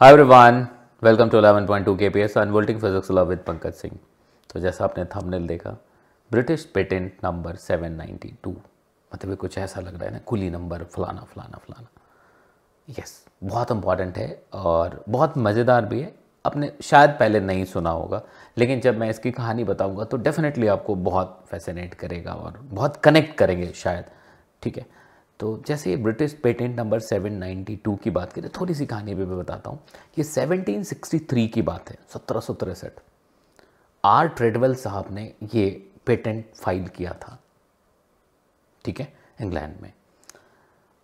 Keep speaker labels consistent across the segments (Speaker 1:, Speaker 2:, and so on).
Speaker 1: Hi everyone welcome to 11.2 KPS unfolding physics love with Pankaj Singh तो जैसा आपने thumbnail देखा ब्रिटिश पेटेंट नंबर 792 मतलब कुछ ऐसा लग रहा है ना कुली नंबर फलाना फलाना फलाना। यस yes, बहुत इंपॉर्टेंट है और बहुत मज़ेदार भी है। आपने शायद पहले नहीं सुना होगा लेकिन जब मैं इसकी कहानी बताऊँगा तो डेफिनेटली आपको बहुत फैसिनेट करेगा और बहुत कनेक्ट करेंगे शायद। ठीक है? तो जैसे ये ब्रिटिश पेटेंट नंबर 792 की बात करें थोड़ी सी कहानी भी मैं बताता हूँ। ये 1763 की बात है, सत्रह सौ तिरसठ। आर ट्रेडवेल साहब ने ये पेटेंट फ़ाइल किया था, ठीक है इंग्लैंड में।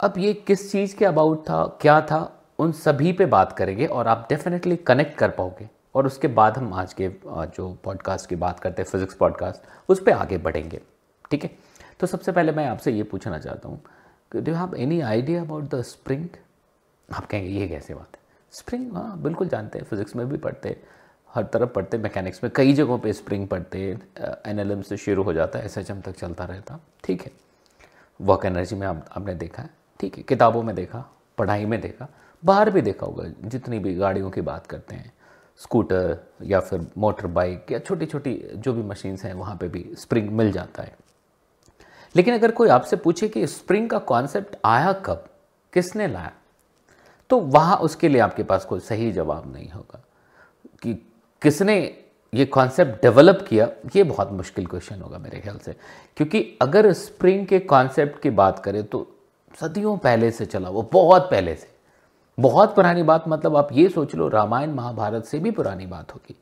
Speaker 1: अब ये किस चीज़ के अबाउट था, क्या था, उन सभी पे बात करेंगे और आप डेफिनेटली कनेक्ट कर पाओगे। और उसके बाद हम आज के जो पॉडकास्ट की बात करते हैं फिजिक्स पॉडकास्ट उस पर आगे बढ़ेंगे, ठीक है? तो सबसे पहले मैं आपसे ये पूछना चाहता हूँ do you have any idea about the spring आप कहेंगे ये कैसे बात है? स्प्रिंग हाँ बिल्कुल जानते हैं फिजिक्स में भी पढ़ते हैं हर तरफ़ पढ़ते मैकेनिक्स में कई जगहों पे स्प्रिंग पढ़ते एन एल एम से शुरू हो जाता है एस एच एम तक चलता रहता ठीक है। वर्क एनर्जी में आप, आपने देखा है ठीक है किताबों में देखा पढ़ाई में देखा बाहर भी देखा होगा जितनी भी गाड़ियों की बात करते हैं स्कूटर या फिर मोटर बाइक या छोटी छोटी जो भी मशीन्स हैं वहाँ पे भी स्प्रिंग मिल जाता है। लेकिन अगर कोई आपसे पूछे कि स्प्रिंग का कॉन्सेप्ट आया कब? किसने लाया? तो वहाँ उसके लिए आपके पास कोई सही जवाब नहीं होगा। कि किसने ये कॉन्सेप्ट डेवलप किया, ये बहुत मुश्किल क्वेश्चन होगा मेरे ख्याल से। क्योंकि अगर स्प्रिंग के कॉन्सेप्ट की बात करें तो सदियों पहले से चला, वो बहुत पहले से। बहुत पुरानी बात मतलब आप ये सोच लो, रामायण महाभारत से भी पुरानी बात होगी।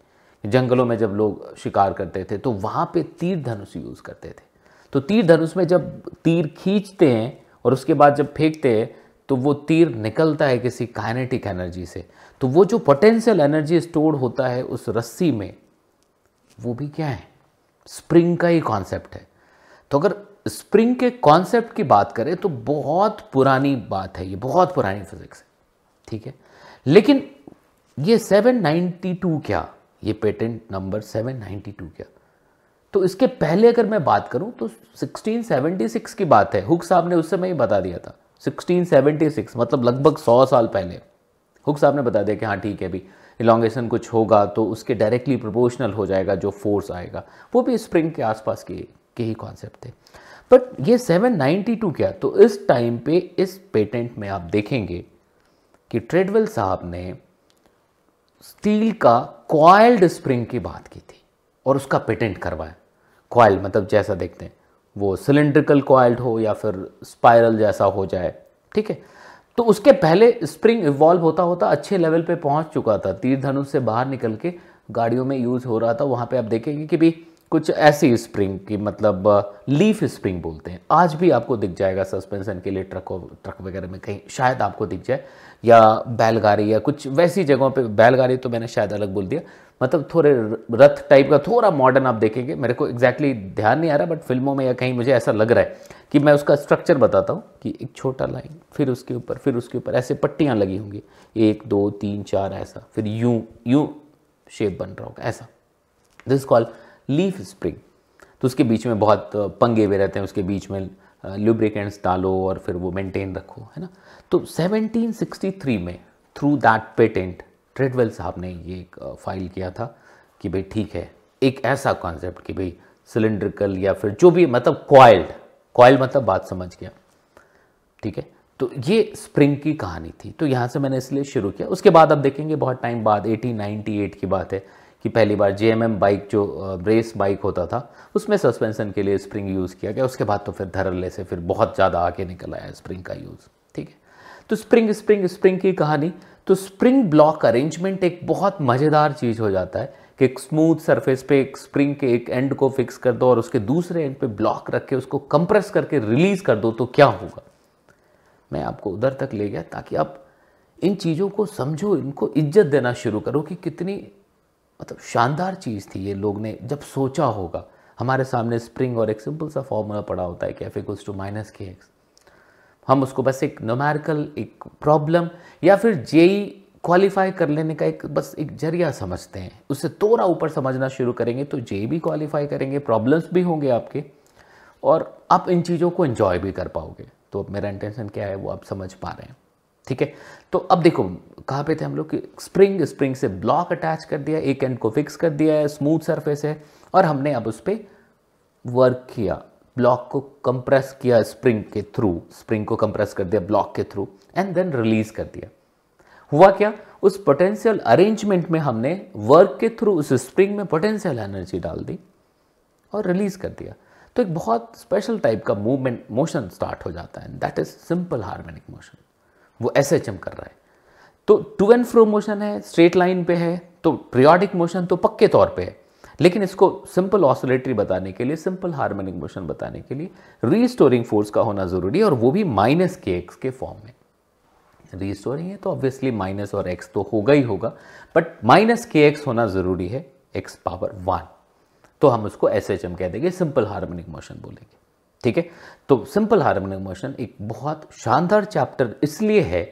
Speaker 1: जंगलों में जब लोग शिकार करते थे तो वहाँ पे तीर धनुष यूज़ करते थे। तो तीर धनुष में जब तीर खींचते हैं और उसके बाद जब फेंकते हैं तो वो तीर निकलता है किसी काइनेटिक एनर्जी से। तो वो जो पोटेंशियल एनर्जी स्टोर होता है उस रस्सी में, वो भी क्या है? स्प्रिंग का ही कॉन्सेप्ट है। तो अगर स्प्रिंग के कॉन्सेप्ट की बात करें तो बहुत पुरानी बात है ये, बहुत पुरानी फिजिक्स है। ठीक है? लेकिन ये 792 क्या? ये पेटेंट नंबर 792 क्या? तो इसके पहले अगर मैं बात करूँ तो 1676 की बात है। हुक साहब ने उस समय ही बता दिया था। 1676 मतलब लगभग 100 साल पहले। हुक साहब ने बता दिया कि हाँ ठीक है, अभी इलांगेशन कुछ होगा तो उसके डायरेक्टली प्रोपोर्शनल हो जाएगा जो फोर्स आएगा। वो भी स्प्रिंग के आसपास के के ही कॉन्सेप्ट थे। बट ये 792 क्या? तो इस टाइम पे, इस पेटेंट में आप देखेंगे कि ट्रेडवेल साहब ने स्टील का क्वाइल्ड स्प्रिंग की बात की थी और उसका पेटेंट करवाया। कॉयल मतलब जैसा देखते हैं, वो सिलेंड्रिकल कॉइल्ड हो या फिर स्पाइरल जैसा हो जाए, ठीक है? तो उसके पहले स्प्रिंग इवॉल्व होता होता अच्छे लेवल पे पहुँच चुका था। तीर धनुष से बाहर निकल के गाड़ियों में यूज़ हो रहा था। वहाँ पे आप देखेंगे कि भी कुछ ऐसी स्प्रिंग की मतलब लीफ स्प्रिंग बोलते हैं। आज भी आपको दिख जाएगा सस्पेंशन के लिए ट्रक ट्रक वगैरह में कहीं, शायद आपको दिख जाए। या बैलगाड़ी या कुछ वैसी जगहों पे, बैलगाड़ी तो मैंने शायद अलग बोल दिया मतलब थोड़े रथ टाइप का, थोड़ा मॉडर्न आप देखेंगे, मेरे को एग्जैक्टली exactly ध्यान नहीं आ रहा बट फ़िल्मों में या कहीं मुझे ऐसा लग रहा है कि मैं उसका स्ट्रक्चर बताता हूँ कि एक छोटा लाइन फिर उसके ऊपर, फिर उसके ऊपर, ऐसे पट्टियाँ लगी होंगी, एक, दो, तीन, चार, ऐसा, फिर यूँ यूँ शेप बन रहा होगा, ऐसा। दिस कॉल लीफ स्प्रिंग तो उसके बीच में बहुत पंगे हुए रहते हैं, उसके बीच में ल्यूब्रिकेंट्स डालो और फिर वो मेंटेन रखो, है ना? तो 1763 में थ्रू दैट पेटेंट ट्रेडवेल साहब ने ये एक फ़ाइल किया था कि भाई ठीक है, एक ऐसा कॉन्सेप्ट कि भाई सिलेंड्रिकल या फिर जो भी मतलब क्वाइल्ड क्वाइल मतलब बात समझ गया, ठीक है? तो ये स्प्रिंग की कहानी थी। तो यहाँ से मैंने इसलिए शुरू किया। उसके बाद आप देखेंगे बहुत टाइम बाद 1898 की बात है। कि पहली बार जेएमएम बाइक जो रेस बाइक होता था, उसमें सस्पेंशन के लिए स्प्रिंग यूज़ किया गया। उसके बाद तो फिर धरल्ले से फिर बहुत ज़्यादा आगे निकल आया स्प्रिंग का यूज़ ठीक है? तो स्प्रिंग स्प्रिंग स्प्रिंग की कहानी। तो स्प्रिंग ब्लॉक अरेंजमेंट एक बहुत मज़ेदार चीज़ हो जाता है कि एक स्मूथ सरफेस पे एक स्प्रिंग के एक एंड को फिक्स कर दो और उसके दूसरे एंड पे ब्लॉक रख के उसको कंप्रेस करके रिलीज़ कर दो तो क्या होगा? मैं आपको उधर तक ले गया ताकि आप इन चीज़ों को समझो, इनको इज़्ज़त देना शुरू करो कि कितनी मतलब शानदार चीज़ थी ये, लोग ने जब सोचा होगा। हमारे सामने स्प्रिंग और एक सिंपल सा फॉर्मूला पड़ा होता है कि F equals to minus K X हम उसको बस एक नोमैरिकल एक प्रॉब्लम या फिर जेई क्वालिफाई कर लेने का एक बस एक ज़रिया समझते हैं। उससे थोड़ा ऊपर समझना शुरू करेंगे तो जे भी क्वालिफाई करेंगे प्रॉब्लम्स भी होंगे आपके और आप इन चीज़ों को एंजॉय भी कर पाओगे। तो मेरा इंटेंशन क्या है वो आप समझ पा रहे हैं। ठीक है? तो अब देखो, कहाँ पे थे हम लोग कि स्प्रिंग स्प्रिंग से ब्लॉक अटैच कर दिया, एक एंड को फिक्स कर दिया है स्मूथ सरफेस है, और हमने अब उस पर वर्क किया ब्लॉक को कंप्रेस किया स्प्रिंग के थ्रू स्प्रिंग को कंप्रेस कर दिया ब्लॉक के थ्रू एंड देन रिलीज़ कर दिया। हुआ क्या? उस पोटेंशियल अरेंजमेंट में हमने वर्क के थ्रू उस स्प्रिंग में पोटेंशियल एनर्जी डाल दी और रिलीज़ कर दिया। तो एक बहुत स्पेशल टाइप का मूवमेंट मोशन स्टार्ट हो जाता है that is simple harmonic motion वो एस एच कर रहा है। तो टू एंड फ्रो मोशन है स्ट्रेट लाइन पे है तो प्रियोडिक मोशन तो पक्के तौर पे है। लेकिन इसको सिंपल ऑसोलेटरी बताने के लिए सिंपल हार्मोनिक मोशन बताने के लिए रीस्टोरिंग फोर्स का होना ज़रूरी है और वो भी माइनस के एक्स के फॉर्म में। रीस्टोरिंग है तो ऑब्वियसली माइनस और एक्स तो होगा ही होगा बट माइनस के एक्स होना ज़रूरी है एक्स पावर वन तो हम उसको एस एच एम कह देंगे सिंपल हार्मोनिक मोशन बोलेंगे। ठीक है? तो सिंपल हार्मोनिक मोशन एक बहुत शानदार चैप्टर इसलिए है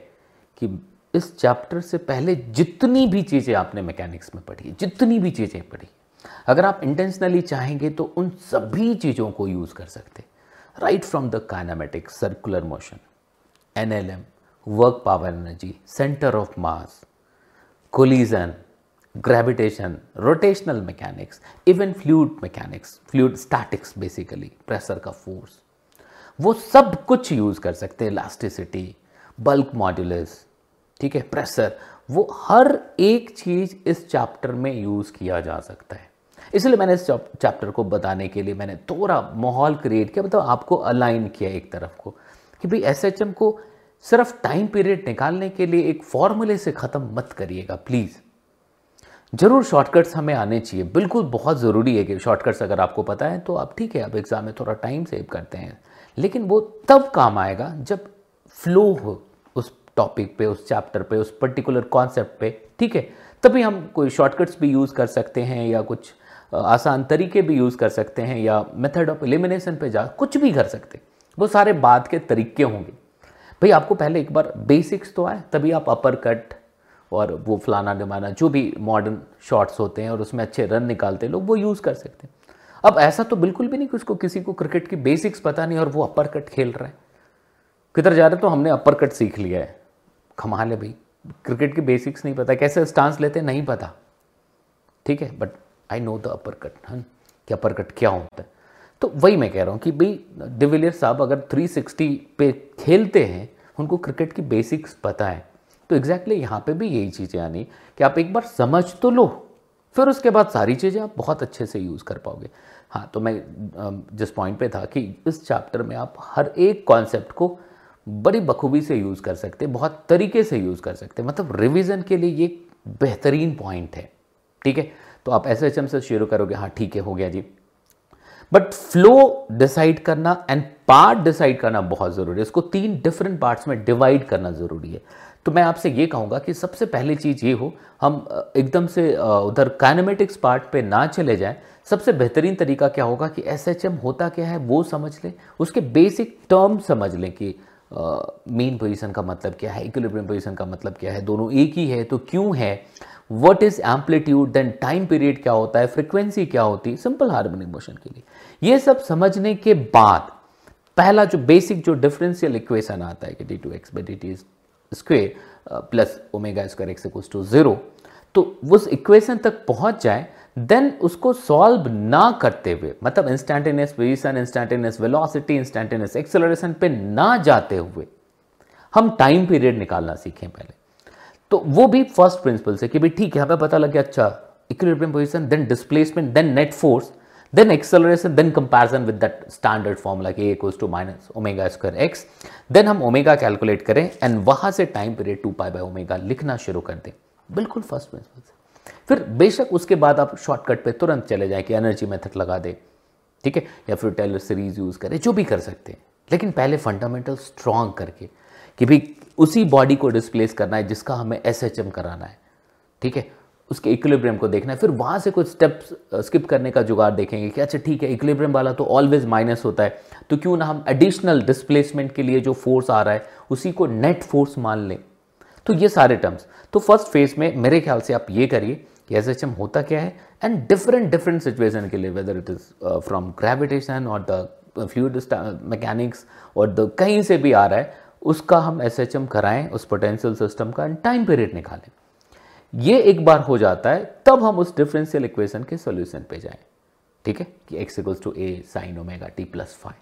Speaker 1: कि इस चैप्टर से पहले जितनी भी चीज़ें आपने मैकेनिक्स में पढ़ी, जितनी भी चीज़ें पढ़ी, अगर आप इंटेंशनली चाहेंगे तो उन सभी चीज़ों को यूज़ कर सकते। Right from the kinematic circular motion NLM work power energy centre of mass collision gravitation rotational mechanics even fluid mechanics fluid statics basically pressure का फोर्स वो सब कुछ यूज़ कर सकते हैं इलास्टिसिटी बल्क मॉड्यूलस ठीक है प्रेशर वो हर एक चीज़ इस चैप्टर में यूज़ किया जा सकता है. इसलिए मैंने इस चैप्टर को बताने के लिए मैंने थोड़ा माहौल क्रिएट किया मतलब आपको अलाइन किया एक तरफ़ को, कि भाई एस को सिर्फ़ टाइम पीरियड निकालने के लिए एक फॉर्मूले से ख़त्म मत करिएगा प्लीज़ ज़रूर शॉर्टकट्स हमें आने चाहिए। बिल्कुल बहुत ज़रूरी है कि शॉर्टकट्स अगर आपको पता है तो आप ठीक है आप एग्ज़ाम में थोड़ा टाइम सेव करते हैं। लेकिन वो तब काम आएगा जब फ्लो हो उस टॉपिक पे, उस चैप्टर पे, उस पर्टिकुलर कॉन्सेप्ट पे, ठीक है? तभी हम कोई शॉर्टकट्स भी यूज़ कर सकते हैं या कुछ आसान तरीके भी यूज़ कर सकते हैं या मेथड ऑफ़ एलिमिनेशन पे जा कुछ भी कर सकते वो सारे बात के तरीके होंगे। भाई, आपको पहले एक बार बेसिक्स तो आए, तभी आप अपर कट और वो फलाना डिमाना जो भी मॉडर्न शॉट्स होते हैं और उसमें अच्छे रन निकालते हैं, लोग वो यूज़ कर सकते हैं। अब ऐसा तो बिल्कुल भी नहीं कि उसको किसी को क्रिकेट की बेसिक्स पता नहीं और वो अपर कट खेल रहा है। किधर जा रहे तो हमने अपर कट सीख लिया है। कमाल है भाई। क्रिकेट की बेसिक्स नहीं पता, कैसे स्टांस लेते नहीं पता। ठीक है but I know the upper cut हाँ। कि अपर कट क्या होता है। तो वही मैं कह रहा हूँ कि भाई डिविलियर्स साहब अगर 360 पे खेलते हैं, उनको क्रिकेट की बेसिक्स पता है। तो एग्जैक्टली exactly यहाँ पे भी यही चीज़ें आनी कि आप एक बार समझ तो लो, फिर उसके बाद सारी चीज़ें आप बहुत अच्छे से यूज़ कर पाओगे। हाँ तो मैं जिस पॉइंट पे था कि इस चैप्टर में आप हर एक कॉन्सेप्ट को बड़ी बखूबी से यूज़ कर सकते, बहुत तरीके से यूज़ कर सकते मतलब रिविज़न के लिए ये बेहतरीन पॉइंट है, ठीक है? तो आप एस एच एम से शुरू करोगे हाँ ठीक है, हो गया जी। बट फ्लो डिसाइड करना एंड पार्ट डिसाइड करना बहुत ज़रूरी है। इसको तीन डिफरेंट पार्ट्स में डिवाइड करना ज़रूरी है। तो मैं आपसे ये कहूँगा कि सबसे पहली चीज़ ये हो, हम एकदम से उधर काइनेमेटिक्स पार्ट पे ना चले जाएँ। सबसे बेहतरीन तरीका क्या होगा कि एसएचएम होता क्या है वो समझ लें, उसके बेसिक टर्म समझ लें कि मेन पोजीशन का मतलब क्या है इक्विलिब्रियम पोजीशन का मतलब क्या है, दोनों एक ही है तो क्यों है? What is amplitude then time period क्या होता है फ्रिक्वेंसी क्या होती है सिंपल हार्मोनिक मोशन के लिए। ये सब समझने के बाद, पहला जो बेसिक जो डिफरेंशियल इक्वेशन आता है कि D two X by D T square plus omega square X equals to zero तो उस इक्वेशन तक पहुँच जाए देन उसको सॉल्व ना करते हुए मतलब instantaneous position instantaneous velocity instantaneous acceleration पे ना जाते हुए, हम टाइम पीरियड निकालना सीखें पहले। तो वो भी फ़र्स्ट प्रिंसिपल से कि भाई ठीक है, हमें पता लग गया अच्छा equilibrium position then displacement then net force then acceleration, then comparison with that standard formula, k equals to minus omega square x. Then हम ओमेगा कैलकुलेट करें एंड वहाँ से time period two pi by omega लिखना शुरू कर दें। बिल्कुल first principal से। फिर बेशक उसके बाद आप शॉर्टकट पे तुरंत चले जाए कि एनर्जी मेथड लगा दे। ठीक है? या फिर टेलर सीरीज़ यूज़ करें, जो भी कर सकते हैं। लेकिन पहले फंडामेंटल स्ट्रांग करके कि भाई उसी बॉडी को डिस्प्लेस करना है जिसका हमें SHM कराना है। ठीक है? उसके इक्विलिब्रियम को देखना है। फिर वहाँ से कुछ स्टेप्स स्किप करने का जुगाड़ देखेंगे कि अच्छा ठीक है इक्विलिब्रियम वाला तो ऑलवेज माइनस होता है। तो क्यों ना हम एडिशनल डिस्प्लेसमेंट के लिए जो फोर्स आ रहा है, उसी को नेट फोर्स मान लें। तो ये सारे टर्म्स तो फ़र्स्ट फ़ेज़ में मेरे ख्याल से आप ये करिए कि एस एच एम होता क्या है एंड डिफरेंट डिफरेंट सिचुएशन के लिए whether it is from gravitation और द फ्लूड मैकेनिक्स और द कहीं से भी आ रहा है, उसका हम एस एच एम कराएँ, उस पोटेंशियल सिस्टम का एंड टाइम पीरियड निकालें। ये एक बार हो जाता है, तब हम उस डिफरेंशियल इक्वेशन के सोल्यूशन पे जाएँ। ठीक है? कि X equals to A sine omega T plus five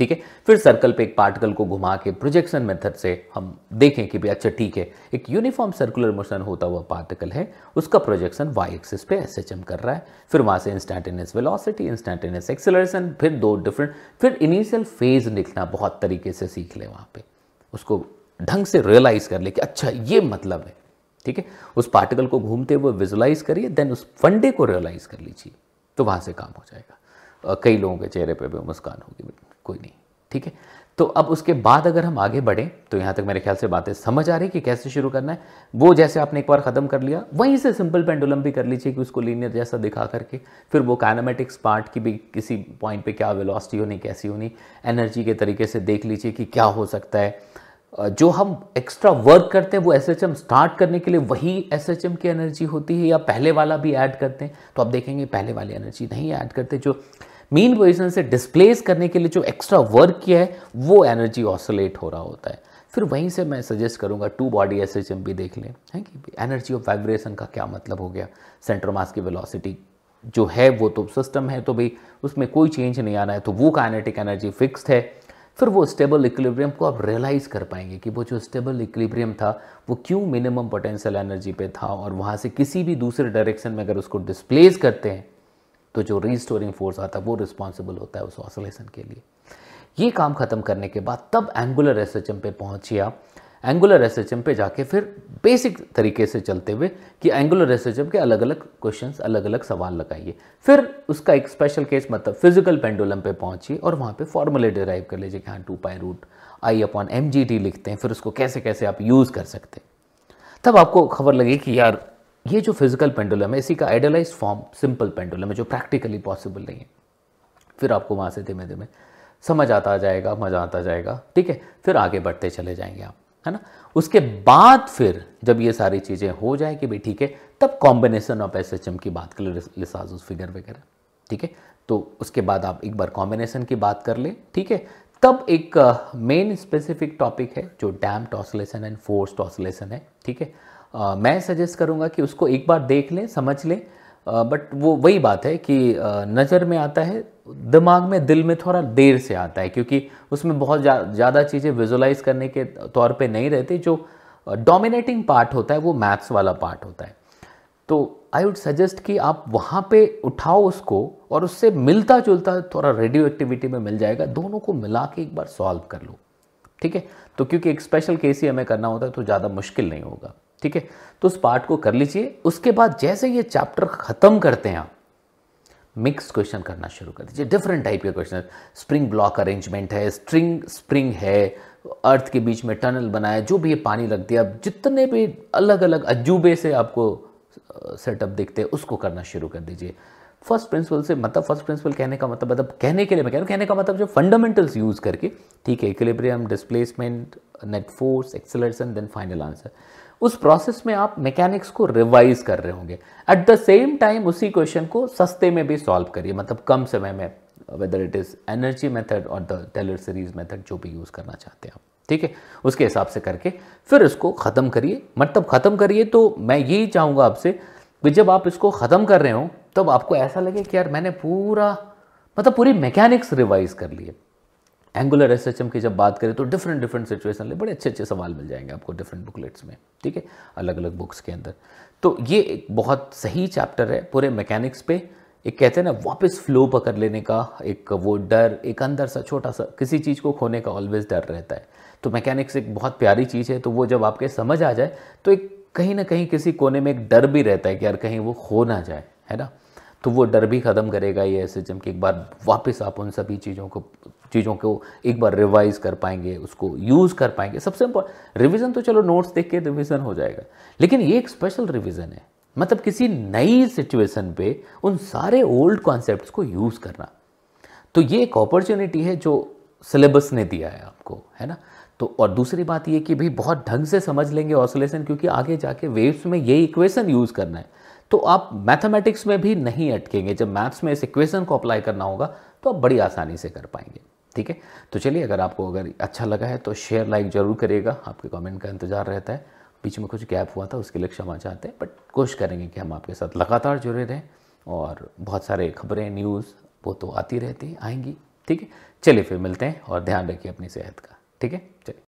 Speaker 1: ठीक है? फिर सर्कल पे एक पार्टिकल को घुमा के प्रोजेक्शन मेथड से हम देखें कि भाई अच्छा ठीक है, एक यूनिफॉर्म सर्कुलर मोशन होता हुआ पार्टिकल है, उसका प्रोजेक्शन वाई एक्सिस पे एस एच एम कर रहा है। फिर वहाँ से इंस्टेंटेनियस वेलोसिटी इंस्टेंटेनियस एक्सेलरेशन फिर दो डिफरेंट फिर इनिशियल फ़ेज़ लिखना बहुत तरीके से सीख ले वहाँ पे। उसको ढंग से रियलाइज़ कर ले कि अच्छा ये मतलब है। ठीक है? उस पार्टिकल को घूमते हुए विजुलाइज करिए देन उस फंडे को रियलाइज़ कर लीजिए तो वहाँ से काम हो जाएगा। कई लोगों के चेहरे पर भी मुस्कान होगी, कोई नहीं, ठीक है? तो अब उसके बाद अगर हम आगे बढ़ें तो यहाँ तक मेरे ख्याल से बातें समझ आ रही कि कैसे शुरू करना है। वो जैसे आपने एक बार ख़त्म कर लिया, वहीं से सिंपल पेंडुलम भी कर लीजिए कि उसको लीनियर जैसा दिखा करके, फिर वो काइनामेटिक्स पार्ट की भी किसी पॉइंट पे क्या वेलोसिटी होनी, कैसी होनी एनर्जी के तरीके से देख लीजिए कि क्या हो सकता है। जो हम एक्स्ट्रा वर्क करते हैं, वो एसएचएम स्टार्ट करने के लिए वही एसएचएम की एनर्जी होती है या पहले वाला भी ऐड करते हैं? तो आप देखेंगे पहले वाली एनर्जी नहीं ऐड करते, जो मीन पोजिशन से डिस्प्लेस करने के लिए जो एक्स्ट्रा वर्क किया है, वो एनर्जी ऑसोलेट हो रहा होता है। फिर वहीं से मैं सजेस्ट करूँगा टू बॉडी एसएचएम भी देख लें। है कि एनर्जी ऑफ़ वाइब्रेशन का क्या मतलब हो गया? सेंट्रोमास मास की वेलोसिटी जो है, वो तो सिस्टम है तो भाई उसमें कोई चेंज नहीं आना है तो वो काइनेटिक एनर्जी फिक्स्ड है। फिर वो स्टेबल इक्विलिब्रियम को आप रियलाइज़ कर पाएँगे कि वो जो स्टेबल इक्विलिब्रियम था, वो क्यों मिनिमम पोटेंशियल एनर्जी पे था और वहाँ से किसी भी दूसरे डायरेक्शन में अगर उसको डिस्प्लेस करते हैं तो जो रीस्टोरिंग फोर्स आता है, वो रिस्पॉन्सिबल होता है उस ऑसोलेशन के लिए। ये काम खत्म करने के बाद तब एंगुलर एस पे पहुँचिए आप एंगुलर एस पे जाके फिर बेसिक तरीके से चलते हुए कि एंगुलर एस के अलग अलग क्वेश्चन अलग अलग सवाल लगाइए। फिर उसका एक स्पेशल केस मतलब फ़िज़िकल पेंडुलम पे पहुंचिए और वहाँ पे फॉर्मूले डिराइव कर लीजिए कि हाँ two pi root I upon M लिखते हैं, फिर उसको कैसे कैसे आप यूज़ कर सकते हैं। तब आपको खबर लगी कि यार, ये जो फ़िज़िकल पेंडुलम है, इसी का आइडलाइज फॉर्म सिंपल पेंडुलम है, जो प्रैक्टिकली पॉसिबल नहीं है। फिर आपको वहाँ से धीमे धीमे समझ आता जाएगा, मज़ा आता जाएगा, ठीक है? फिर आगे बढ़ते चले जाएँगे आप। है ना? उसके बाद फिर जब ये सारी चीज़ें हो जाए कि भाई ठीक है तब कॉम्बिनेशन ऑफ़ एसएचएम की बात कर ले लिसाजुस फिगर वगैरह ठीक है? तो उसके बाद आप एक बार कॉम्बिनेशन की बात कर ले ठीक है? तब एक मेन स्पेसिफिक टॉपिक है जो damped oscillation and force oscillation है ठीक है? uh, मैं सजेस्ट करूँगा कि उसको एक बार देख लें समझ लें बट वो वही बात है कि नज़र में आता है दिमाग में दिल में थोड़ा देर से आता है क्योंकि उसमें बहुत ज़्यादा जा, चीज़ें विजुलाइज करने के तौर पे नहीं रहती जो डोमिनेटिंग पार्ट होता है वो मैथ्स वाला पार्ट होता है। तो आई वुड सजेस्ट कि आप वहाँ पे उठाओ उसको और उससे मिलता जुलता थोड़ा रेडियो एक्टिविटी में मिल जाएगा दोनों को मिला के एक बार सॉल्व कर लो। ठीक है? तो क्योंकि एक स्पेशल केस ही हमें करना होता है तो ज़्यादा मुश्किल नहीं होगा। ठीक है? तो उस पार्ट को कर लीजिए। उसके बाद जैसे ये चैप्टर ख़त्म करते हैं आप मिक्स क्वेश्चन करना शुरू कर दीजिए। डिफरेंट टाइप के क्वेश्चन स्प्रिंग ब्लॉक अरेंजमेंट है स्ट्रिंग स्प्रिंग है अर्थ के बीच में टनल बनाया, जो भी ये पानी लग दिया जितने भी अलग अलग अजूबे से आपको सेटअप दिखते हैं, उसको करना शुरू कर दीजिए। फ़र्स्ट प्रिंसिपल से मतलब फ़र्स्ट प्रिंसिपल कहने का मतलब मतलब कहने के लिए मैं कह रहा हूँ, कहने का मतलब जो फंडामेंटल्स यूज़ करके, ठीक है equilibrium displacement net force acceleration then final answer उस प्रोसेस में आप मैकेनिक्स को रिवाइज कर रहे होंगे। एट द सेम टाइम उसी क्वेश्चन को सस्ते में भी सॉल्व करिए। मतलब कम समय में whether it is energy method और द टेलर सीरीज़ मेथड जो भी यूज़ करना चाहते हैं आप। ठीक है? उसके हिसाब से करके फिर इसको ख़त्म करिए। मतलब ख़त्म करिए तो मैं यही चाहूँगा आपसे कि जब आप इसको ख़त्म कर रहे हो, तब आपको ऐसा लगे कि यार मैंने पूरा मतलब पूरी मैकेनिक्स रिवाइज कर लिए एंगुलर एस एच एम की जब बात करें तो डिफरेंट डिफरेंट सिचुएशन ले बड़े अच्छे अच्छे सवाल मिल जाएँगे आपको डिफरेंट बुकलेट्स में, ठीक है? अलग अलग बुक्स के अंदर। तो ये एक बहुत सही चैप्टर है पूरे मैकेनिक्स पे। एक कहते हैं ना, वापस फ्लो पकड़ लेने का, एक वो डर, एक अंदर सा छोटा सा, किसी चीज़ को खोने का ऑलवेज डर रहता है। तो मैकेनिक्स एक बहुत प्यारी चीज़ है तो वो जब आपके समझ आ जाए तो एक कहीं ना कहीं किसी कोने में एक डर भी रहता है कि यार कहीं वो खो ना जाए, है ना? तो वो डर भी ख़त्म करेगा ये एस एच कि एक बार वापस आप उन सभी चीज़ों को चीज़ों को एक बार रिवाइज कर पाएँगे, उसको यूज़ कर पाएँगे। सबसे इम्पोर्टेंट रिविज़न तो चलो नोट्स देख के रिविज़न हो जाएगा। लेकिन ये एक स्पेशल रिविज़न है। मतलब किसी नई सिचुएशन पे उन सारे ओल्ड कॉन्सेप्ट को यूज़ करना। तो ये एक अपॉर्चुनिटी है जो सिलेबस ने दिया है आपको, है ना? तो और दूसरी बात ये कि भाई बहुत ढंग से समझ लेंगे ऑसोलेशन क्योंकि आगे जाके वेव्स में ये इक्वेशन यूज़ करना है। तो आप मैथमेटिक्स में भी नहीं अटकेंगे। जब मैथ्स में इस इक्वेशन को अप्लाई करना होगा तो आप बड़ी आसानी से कर पाएँगे। ठीक है? तो चलिए, अगर आपको अगर अच्छा लगा है तो शेयर लाइक ज़रूर करिएगा। आपके कमेंट का इंतज़ार रहता है। बीच में कुछ गैप हुआ था, उसके लिए क्षमा चाहते हैं बट कोशिश करेंगे कि हम आपके साथ लगातार जुड़े रहें और बहुत सारे खबरें न्यूज़ वो तो आती रहती आएँगी, ठीक है? चलिए फिर मिलते हैं और ध्यान रखिए अपनी सेहत का, ठीक है? चलिए।